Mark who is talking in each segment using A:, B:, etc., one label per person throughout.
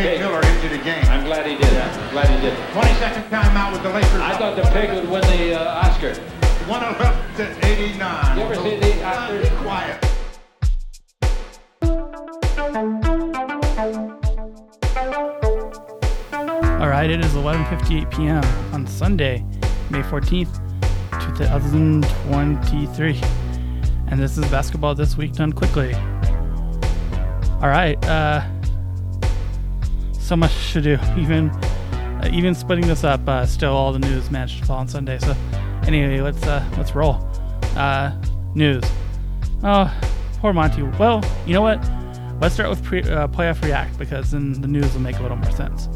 A: pig Miller into the game.
B: I'm glad he did. That. I'm glad he did.
A: 22nd timeout with the Lakers.
B: I thought the pig would win the uh, Oscar.
A: 111 to 89.
B: You ever see the Oscars?
A: Be quiet.
C: All right, it is 11:58 p.m. on Sunday, May 14th, 2023, and this is basketball this week done quickly. All right, uh, so much to do. Even uh, even splitting this up, uh, still all the news managed to fall on Sunday. So anyway, let's uh, let's roll. Uh, news. Oh, poor Monty. Well, you know what? Let's start with pre- uh, playoff react because then the news will make a little more sense.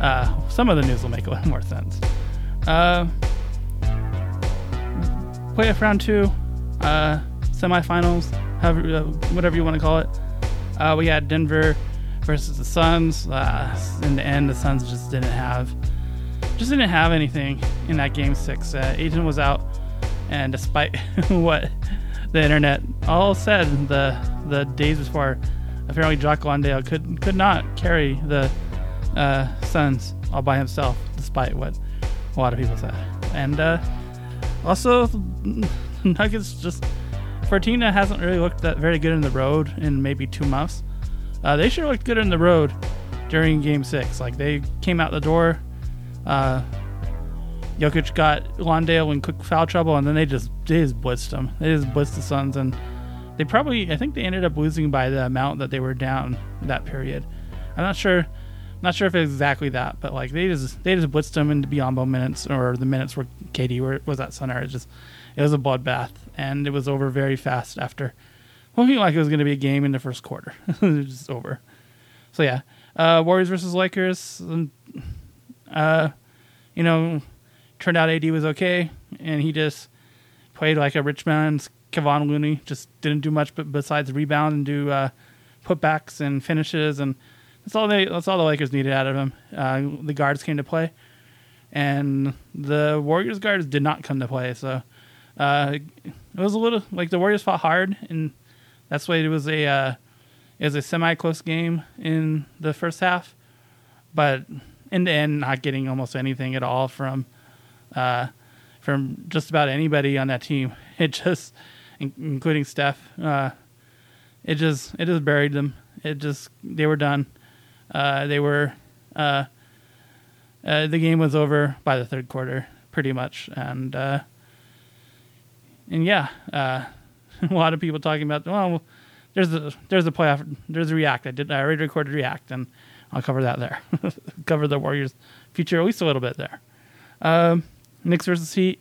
C: Uh, some of the news will make a little more sense. Uh, playoff round two, uh, semifinals, however, uh, whatever you want to call it. Uh, we had Denver versus the Suns. Uh, in the end, the Suns just didn't have, just didn't have anything in that game six. Uh, Ayton was out, and despite what the internet all said the the days before, apparently Jock Landale could could not carry the uh, Suns all by himself, despite what a lot of people said. And uh, also, Nuggets just for a team that hasn't really looked that very good in the road in maybe two months, uh, they sure looked good in the road during Game Six. Like they came out the door. Uh, Jokic got Landale in quick foul trouble, and then they just they just blitzed them. They just blitzed the Suns, and they probably I think they ended up losing by the amount that they were down that period. I'm not sure, not sure if exactly that, but like they just they just blitzed them into Biyombo minutes or the minutes where were, was at center. It just it was a bloodbath, and it was over very fast after looking like it was going to be a game in the first quarter. it was just over. So yeah, uh, Warriors versus Lakers. Uh, you know, turned out AD was okay, and he just played like a rich man's Kevon Looney. Just didn't do much but besides rebound and do uh, putbacks and finishes, and that's all they. That's all the Lakers needed out of him. Uh, the guards came to play, and the Warriors guards did not come to play. So uh, it was a little like the Warriors fought hard, and that's why it was a uh, it was a semi close game in the first half, but in the end, not getting almost anything at all from uh, from just about anybody on that team. It just, including Steph, uh, it just it just buried them. It just they were done. Uh, they were uh, uh, the game was over by the third quarter, pretty much, and uh, and yeah, uh, a lot of people talking about well, there's a there's a playoff, there's a react. I did I already recorded react, and I'll cover that there. cover the Warriors' future at least a little bit there. Um, Knicks versus Heat.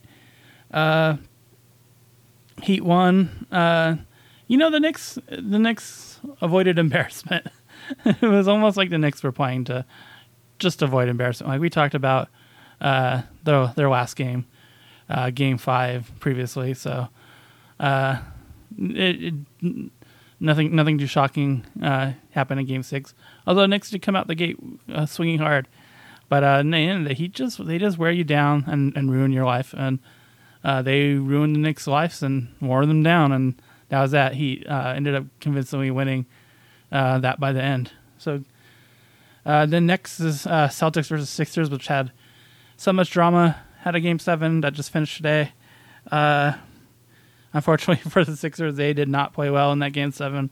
C: Uh, Heat won. Uh, you know the Knicks. The Knicks avoided embarrassment. it was almost like the Knicks were playing to just avoid embarrassment. Like we talked about uh, their their last game, uh, Game Five previously. So uh, it, it, nothing nothing too shocking uh, happened in Game Six. Although Knicks did come out the gate uh, swinging hard, but uh, in the end, the Heat just they just wear you down and, and ruin your life, and uh, they ruined the Knicks' lives and wore them down, and that was that. Heat uh, ended up convincingly winning uh, that by the end. So then next is Celtics versus Sixers, which had so much drama. Had a game seven that just finished today. Unfortunately for the Sixers, they did not play well in that game seven.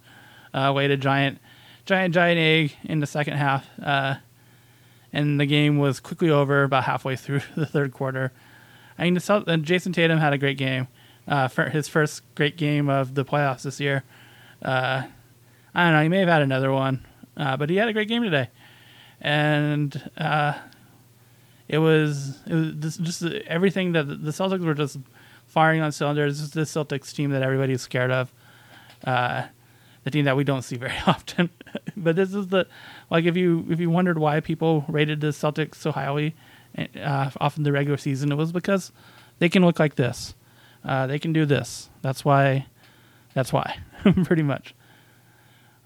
C: Uh, laid a giant, giant, giant egg in the second half, uh, and the game was quickly over about halfway through the third quarter. I mean, Celt- uh, Jayson Tatum had a great game, uh, for his first great game of the playoffs this year. Uh, I don't know, he may have had another one, uh, but he had a great game today, and uh, it was it was just, just everything that the Celtics were just firing on cylinders. This is the Celtics team that everybody's scared of. Uh, the team that we don't see very often. but this is the like if you if you wondered why people rated the Celtics so highly uh, off in the regular season, it was because they can look like this. Uh, they can do this. That's why. That's why, pretty much.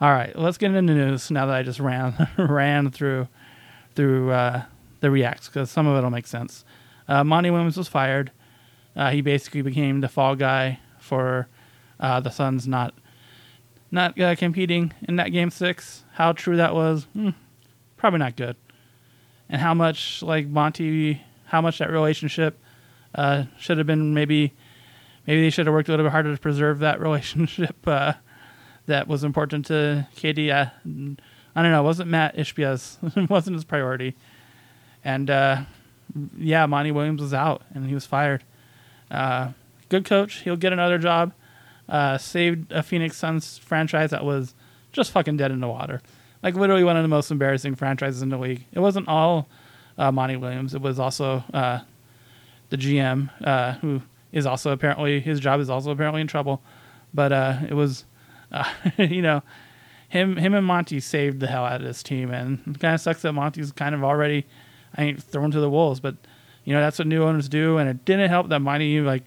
C: All right, let's get into the news now that I just ran ran through through uh, the reacts because some of it'll make sense. Uh, Monty Williams was fired. Uh, he basically became the fall guy for uh, the Suns not not uh, competing in that game six. How true that was, hmm, probably not good. And how much like Monty, how much that relationship uh, should have been maybe, maybe they should have worked a little bit harder to preserve that relationship uh, that was important to KD. I don't know. It wasn't Mat Ishbia's. wasn't his priority. And uh, yeah, Monty Williams was out and he was fired. Uh, good coach. He'll get another job. Uh, saved a Phoenix Suns franchise that was just fucking dead in the water. Like literally one of the most embarrassing franchises in the league. It wasn't all uh, Monty Williams. It was also uh, the GM, uh, who is also apparently his job is also apparently in trouble. But uh, it was, uh, you know, him him and Monty saved the hell out of this team, and it kind of sucks that Monty's kind of already, I ain't thrown to the wolves. But you know that's what new owners do, and it didn't help that Monty like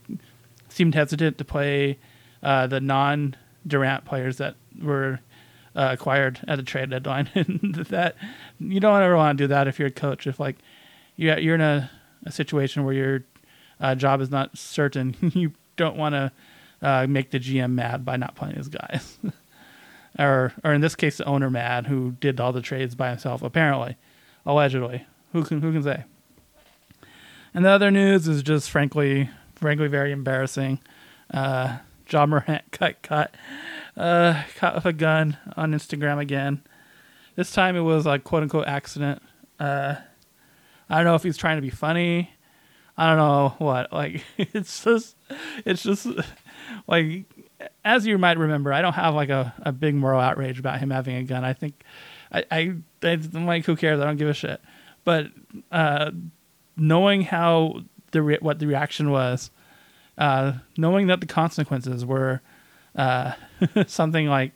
C: seemed hesitant to play uh, the non Durant players that were uh, acquired at the trade deadline. and that you don't ever want to do that if you're a coach. If like you're you're in a, a situation where your uh, job is not certain, you don't want to uh, make the GM mad by not playing his guys, or or in this case, the owner mad who did all the trades by himself. Apparently, allegedly, who can who can say? And the other news is just frankly, frankly, very embarrassing. Uh, Ja Morant cut cut uh, caught with a gun on Instagram again. This time it was like quote unquote accident. Uh, I don't know if he's trying to be funny. I don't know what. Like it's just it's just like as you might remember, I don't have like a, a big moral outrage about him having a gun. I think I, I I'm like who cares? I don't give a shit. But uh, knowing how the re- what the reaction was, uh, knowing that the consequences were uh, something like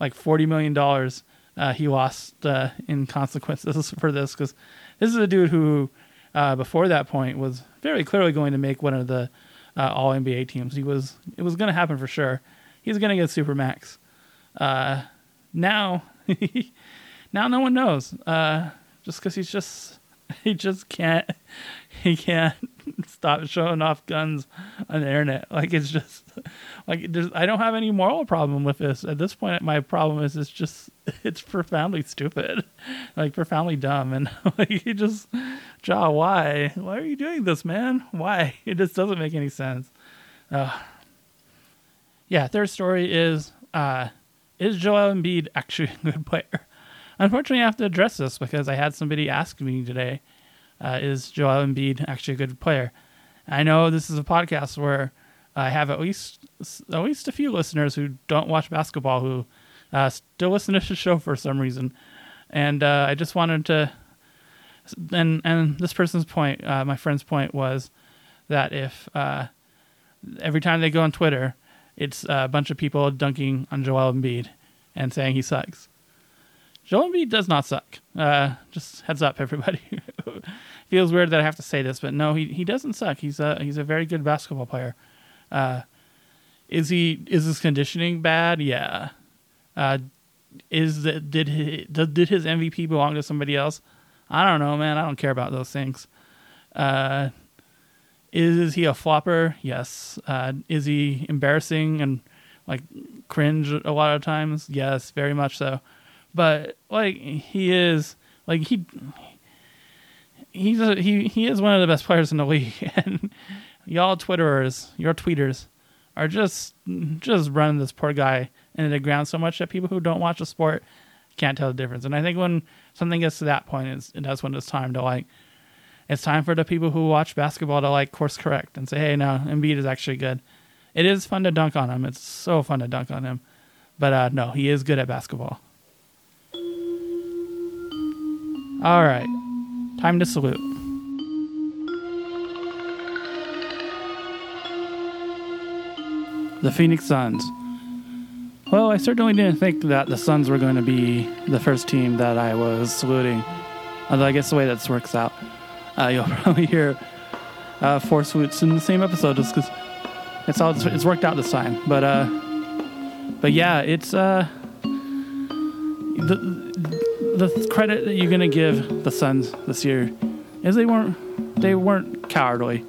C: like forty million dollars uh, he lost uh, in consequences for this because this is a dude who uh, before that point was very clearly going to make one of the uh, All NBA teams. He was it was going to happen for sure. He's going to get super max. Now now no one knows just because he's just he just can't he can't stop showing off guns on the internet. Like it's just like I don't have any moral problem with this. At this point, my problem is it's just it's profoundly stupid, like profoundly dumb, and like you just Ja, why? Why are you doing this, man? Why? It just doesn't make any sense. Uh, yeah, third story is uh, is Joel Embiid actually a good player? Unfortunately, I have to address this because I had somebody ask me today uh, is Joel Embiid actually a good player? I know this is a podcast where I have at least at least a few listeners who don't watch basketball who uh, still listen to the show for some reason, and uh, I just wanted to. And and this person's point, uh, my friend's point was that if uh, every time they go on Twitter, it's a bunch of people dunking on Joel Embiid and saying he sucks. Joel Embiid does not suck. Uh, just heads up, everybody. Feels weird that I have to say this, but no, he, he doesn't suck. He's a he's a very good basketball player. Uh, is he is his conditioning bad? Yeah. Uh, is that did he, did his MVP belong to somebody else? I don't know, man. I don't care about those things. Uh, is, is he a flopper? Yes. Uh, is he embarrassing and like cringe a lot of times? Yes, very much so but like he is like he he's a, he he is one of the best players in the league. And y'all twitterers your tweeters are just just running this poor guy into the ground so much that people who don't watch the sport can't tell the difference. And i think when something gets to that point it's, that's when it's time to like it's time for the people who watch basketball to like course correct and say hey no Embiid is actually good. It is fun to dunk on him. It's so fun to dunk on him. But uh, no he is good at basketball All right. Time to salute. The Phoenix Suns. Well, I certainly didn't think that the Suns were going to be the first team that I was saluting. Although I guess the way that works out, uh, you'll probably hear uh, four salutes in the same episode just because it's all it's worked out this time. But uh, but yeah, it's uh, the the credit that you're gonna give the Suns this year is they weren't they weren't cowardly.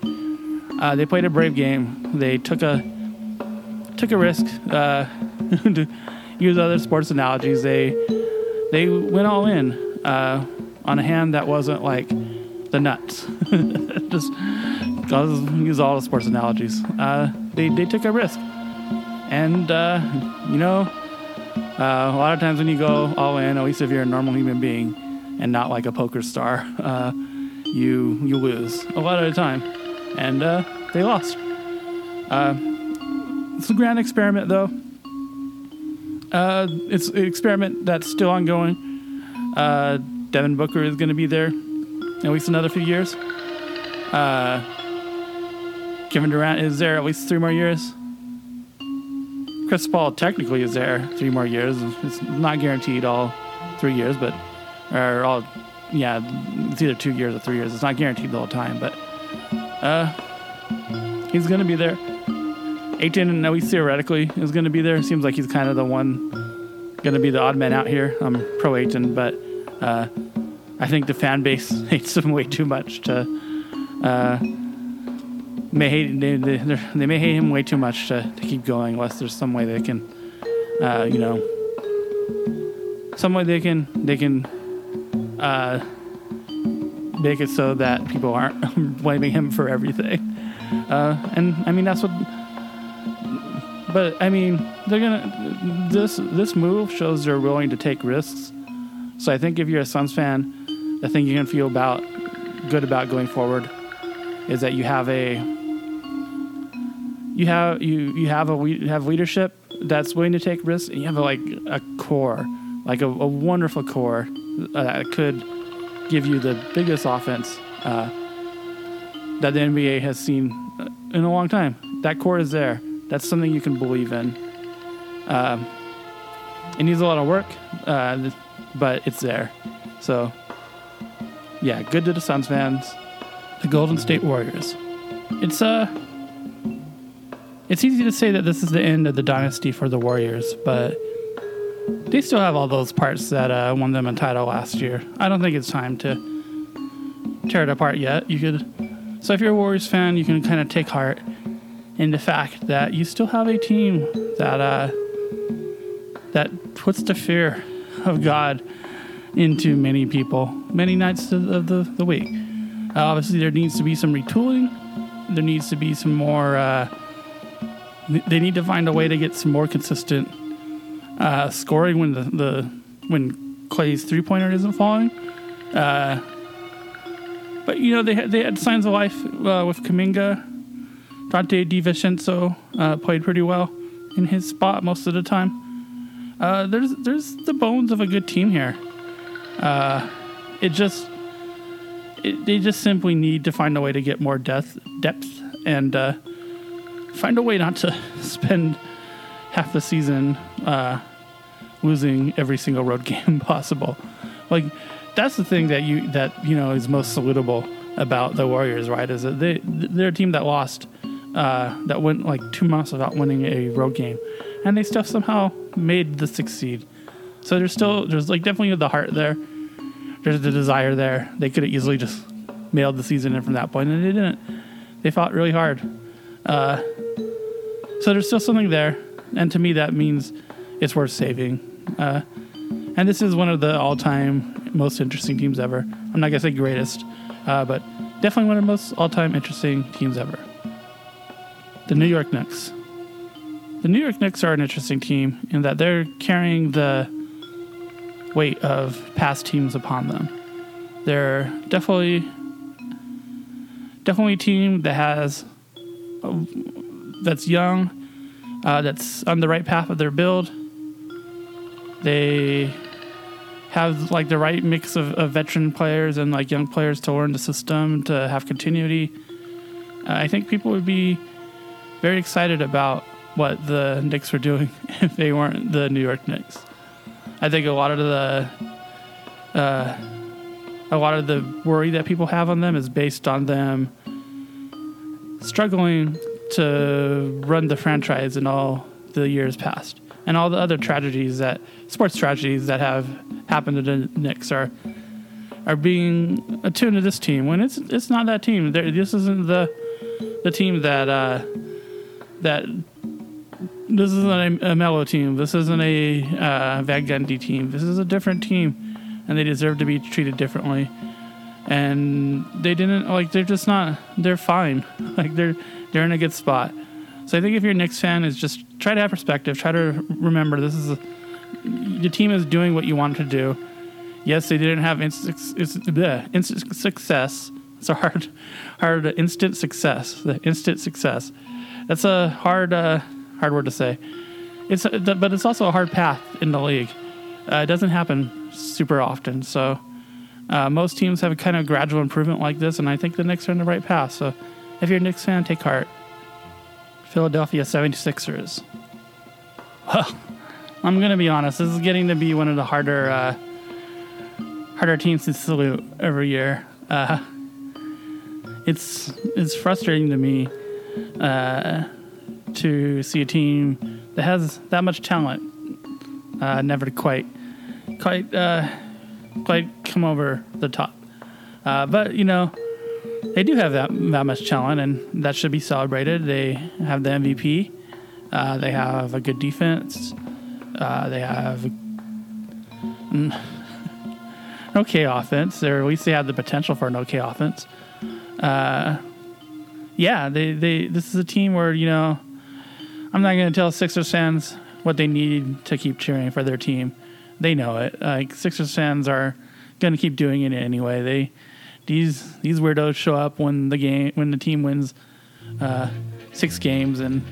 C: Uh, they played a brave game. They took a took a risk. Uh, to use other sports analogies, they they went all in. uh, on a hand that wasn't like the nuts. Just use all the sports analogies. Uh, they they took a risk, and uh, you know, uh, a lot of times when you go all in, at least if you're a normal human being and not like a poker star, uh, you you lose a lot of the time, and uh, they lost. Uh, it's a grand experiment, though. Uh, it's an experiment that's still ongoing. Uh, Devin Booker is going to be there at least another few years. Kevin Durant is there at least three more years. Chris Paul technically is there three more years. It's not guaranteed all three years, but or all yeah, it's either two years or three years. It's not guaranteed the whole time, but uh, he's gonna be there. Ayton, at least theoretically, is gonna be there. Seems like he's kind of the one gonna be the odd man out here. I'm pro Ayton, but uh, I think the fan base hates him way too much to. Uh, may hate they, they, they're- may hate him way too much to, to keep going unless there's some way they can, uh, you know, some way they can they can uh, make it so that people aren't blaming him for everything. Uh, and I mean that's what. But I mean, they're gonna. This this move shows they're willing to take risks. So I think if you're a Suns fan, the thing you can feel about good about going forward is that you have a you have you you have a we- have leadership that's willing to take risks, and you have a, like a core, like a, a wonderful core uh, that could give you the biggest offense uh, that the NBA has seen uh, in a long time. That core is there. That's something you can believe in. Um, it needs a lot of work, uh, but it's there. So, yeah, good to the Suns fans. The Golden State Warriors. It's uh it's easy to say that this is the end of the dynasty for the Warriors, but they still have all those parts that uh, won them a title last year. I don't think it's time to tear it apart yet. You could, so if you're a Warriors fan, you can kind of take heart in the fact that you still have a team that uh, that puts the fear of God into many people, many nights of the, the week. Uh, obviously, there needs to be some retooling. There needs to be some more. Uh, they need to find a way to get some more consistent uh, scoring when the, the when Clay's three pointer isn't falling. Uh, but you know they had, they had signs of life uh, with Kuminga. Donte DiVincenzo uh, played pretty well in his spot most of the time. Uh, there's there's the bones of a good team here. Uh, it just it, they just simply need to find a way to get more depth depth and uh, find a way not to spend half the season uh, losing every single road game possible. Like that's the thing that you that you know is most salutable about the Warriors, right? Is that they they're a team that lost uh, that went like two months without winning a road game, and they still somehow made the seed. So there's still there's like definitely the heart there. There's the desire there. They could have easily just mailed the season in from that point, and they didn't. They fought really hard. Uh, so there's still something there, and to me that means it's worth saving. Uh, and this is one of the all-time most interesting teams ever. I'm not gonna say greatest, uh, but definitely one of the most all-time interesting teams ever. The New York Knicks. The New York Knicks are an interesting team in that they're carrying the weight of past teams upon them. They're definitely definitely a team that has that's young, uh, that's on the right path of their build. They have like the right mix of, of veteran players and like young players to learn the system to have continuity. Uh, I think people would be very excited about what the Knicks were doing if they weren't the New York Knicks. I think a lot of the uh, a lot of the worry that people have on them is based on them struggling to run the franchise in all the years past, and all the other tragedies that sports tragedies that have happened to the Knicks are are being attuned to this team when it's it's not that team. They're, this isn't the the team that uh, that this isn't a, a Melo team. This isn't a uh, Van Gundy team. This is a different team and they deserve to be treated differently. And they didn't like they're just not they're fine. Like they're they're in a good spot. So I think if you're a Knicks fan, is just try to have perspective. Try to remember this is a, the team is doing what you want to do. Yes, they didn't have instant, instant, instant success. It's a hard, hard instant success. The instant success. That's a hard, uh, hard word to say. It's, a, but it's also a hard path in the league. Uh, it doesn't happen super often. So uh, most teams have a kind of gradual improvement like this, and I think the Knicks are in the right path. So if you're a Knicks fan, take heart. Philadelphia 76ers. Well, I'm gonna be honest. This is getting to be one of the harder, uh, harder teams to salute every year. Uh, it's it's frustrating to me uh, to see a team that has that much talent uh, never to quite quite uh, quite come over the top. Uh, but you know, they do have that that much talent, and that should be celebrated. They have the MVP. Uh, they have a good defense. Uh, they have an okay offense, or at least they have the potential for an okay offense. Uh, yeah, they, they this is a team where you know I'm not going to tell Sixers fans what they need to keep cheering for their team. They know it. Like Sixers fans are going to keep doing it anyway. They these these weirdos show up when the game when the team wins uh, six games and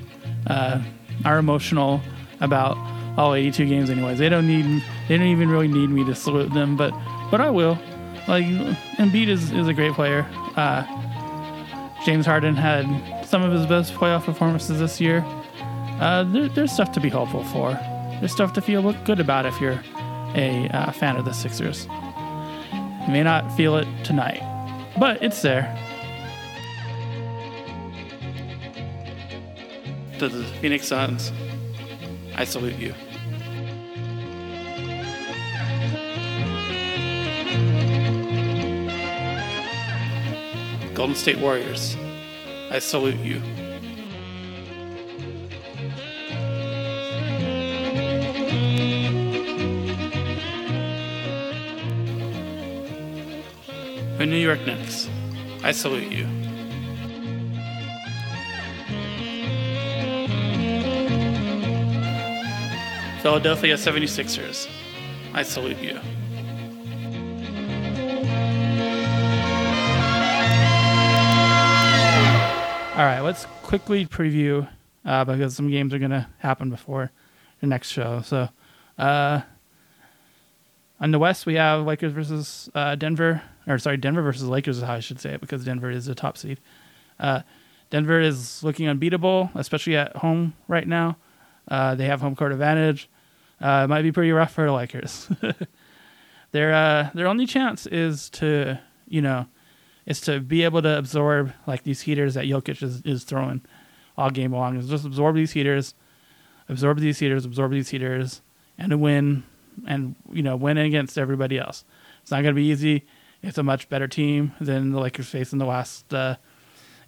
C: uh, are emotional about all 82 games anyways. They don't need they don't even really need me to salute them, but but I will. Like Embiid is, is a great player. Uh, James Harden had some of his best playoff performances this year. Uh, there, there's stuff to be hopeful for. There's stuff to feel good about if you're a uh, fan of the Sixers. You may not feel it tonight, but it's there. To the Phoenix Suns, I salute you. Golden State Warriors, I salute you. York Knicks, I salute you. Philadelphia 76ers, I salute you. All right, let's quickly preview uh, because some games are going to happen before the next show. So, uh, on the West, we have Lakers versus uh, Denver, or sorry, Denver versus Lakers is how I should say it because Denver is the top seed. Uh, Denver is looking unbeatable, especially at home right now. Uh, they have home court advantage. Uh, it might be pretty rough for the Lakers. their uh, their only chance is to you know is to be able to absorb like these heaters that Jokic is, is throwing all game long. Is just absorb these heaters, absorb these heaters, absorb these heaters, and win and you know win against everybody else. It's not going to be easy. It's a much better team than the Lakers faced in the last uh,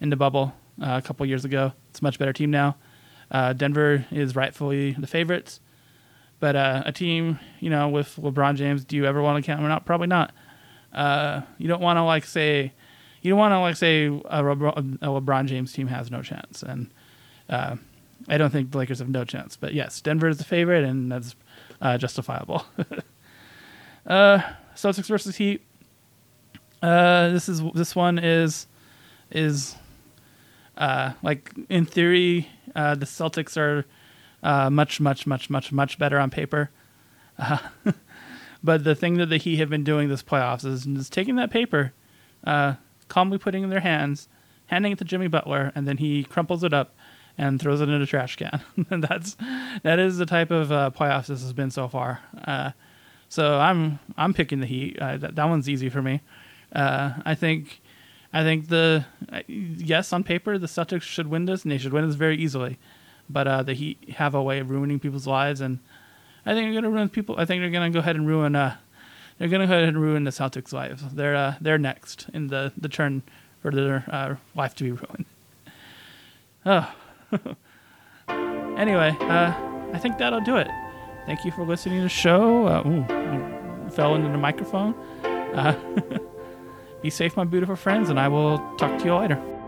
C: in the bubble uh, a couple years ago. It's a much better team now. Uh, Denver is rightfully the favorites, but uh, a team you know with LeBron James, do you ever want to count him out? Probably not. Uh, you don't want to like say you don't want to like say a, LeBron James team has no chance, and uh, I don't think the Lakers have no chance. But yes, Denver is the favorite, and that's uh, justifiable. uh, Celtics versus Heat. Uh, this is this one is is uh, like in theory uh, the Celtics are uh, much much much much much better on paper. Uh, but the thing that the Heat have been doing this playoffs is, is taking that paper, uh, calmly putting in their hands, handing it to Jimmy Butler, and then he crumples it up and throws it in a trash can. and that's that is the type of uh, playoffs this has been so far. Uh, so I'm I'm picking the Heat. Uh, that, that one's easy for me. Uh, I think I think the yes on paper the Celtics should win this and they should win this very easily, but uh, the Heat have a way of ruining people's lives and I think they're gonna ruin people. I think they're gonna go ahead and ruin uh, they're gonna go ahead and ruin the Celtics' lives. They're uh, they're next in the the turn for their uh, life to be ruined. Oh. anyway, uh, I think that'll do it. Thank you for listening to the show. Uh, ooh, fell into the microphone. Uh, be safe, my beautiful friends, and I will talk to you later.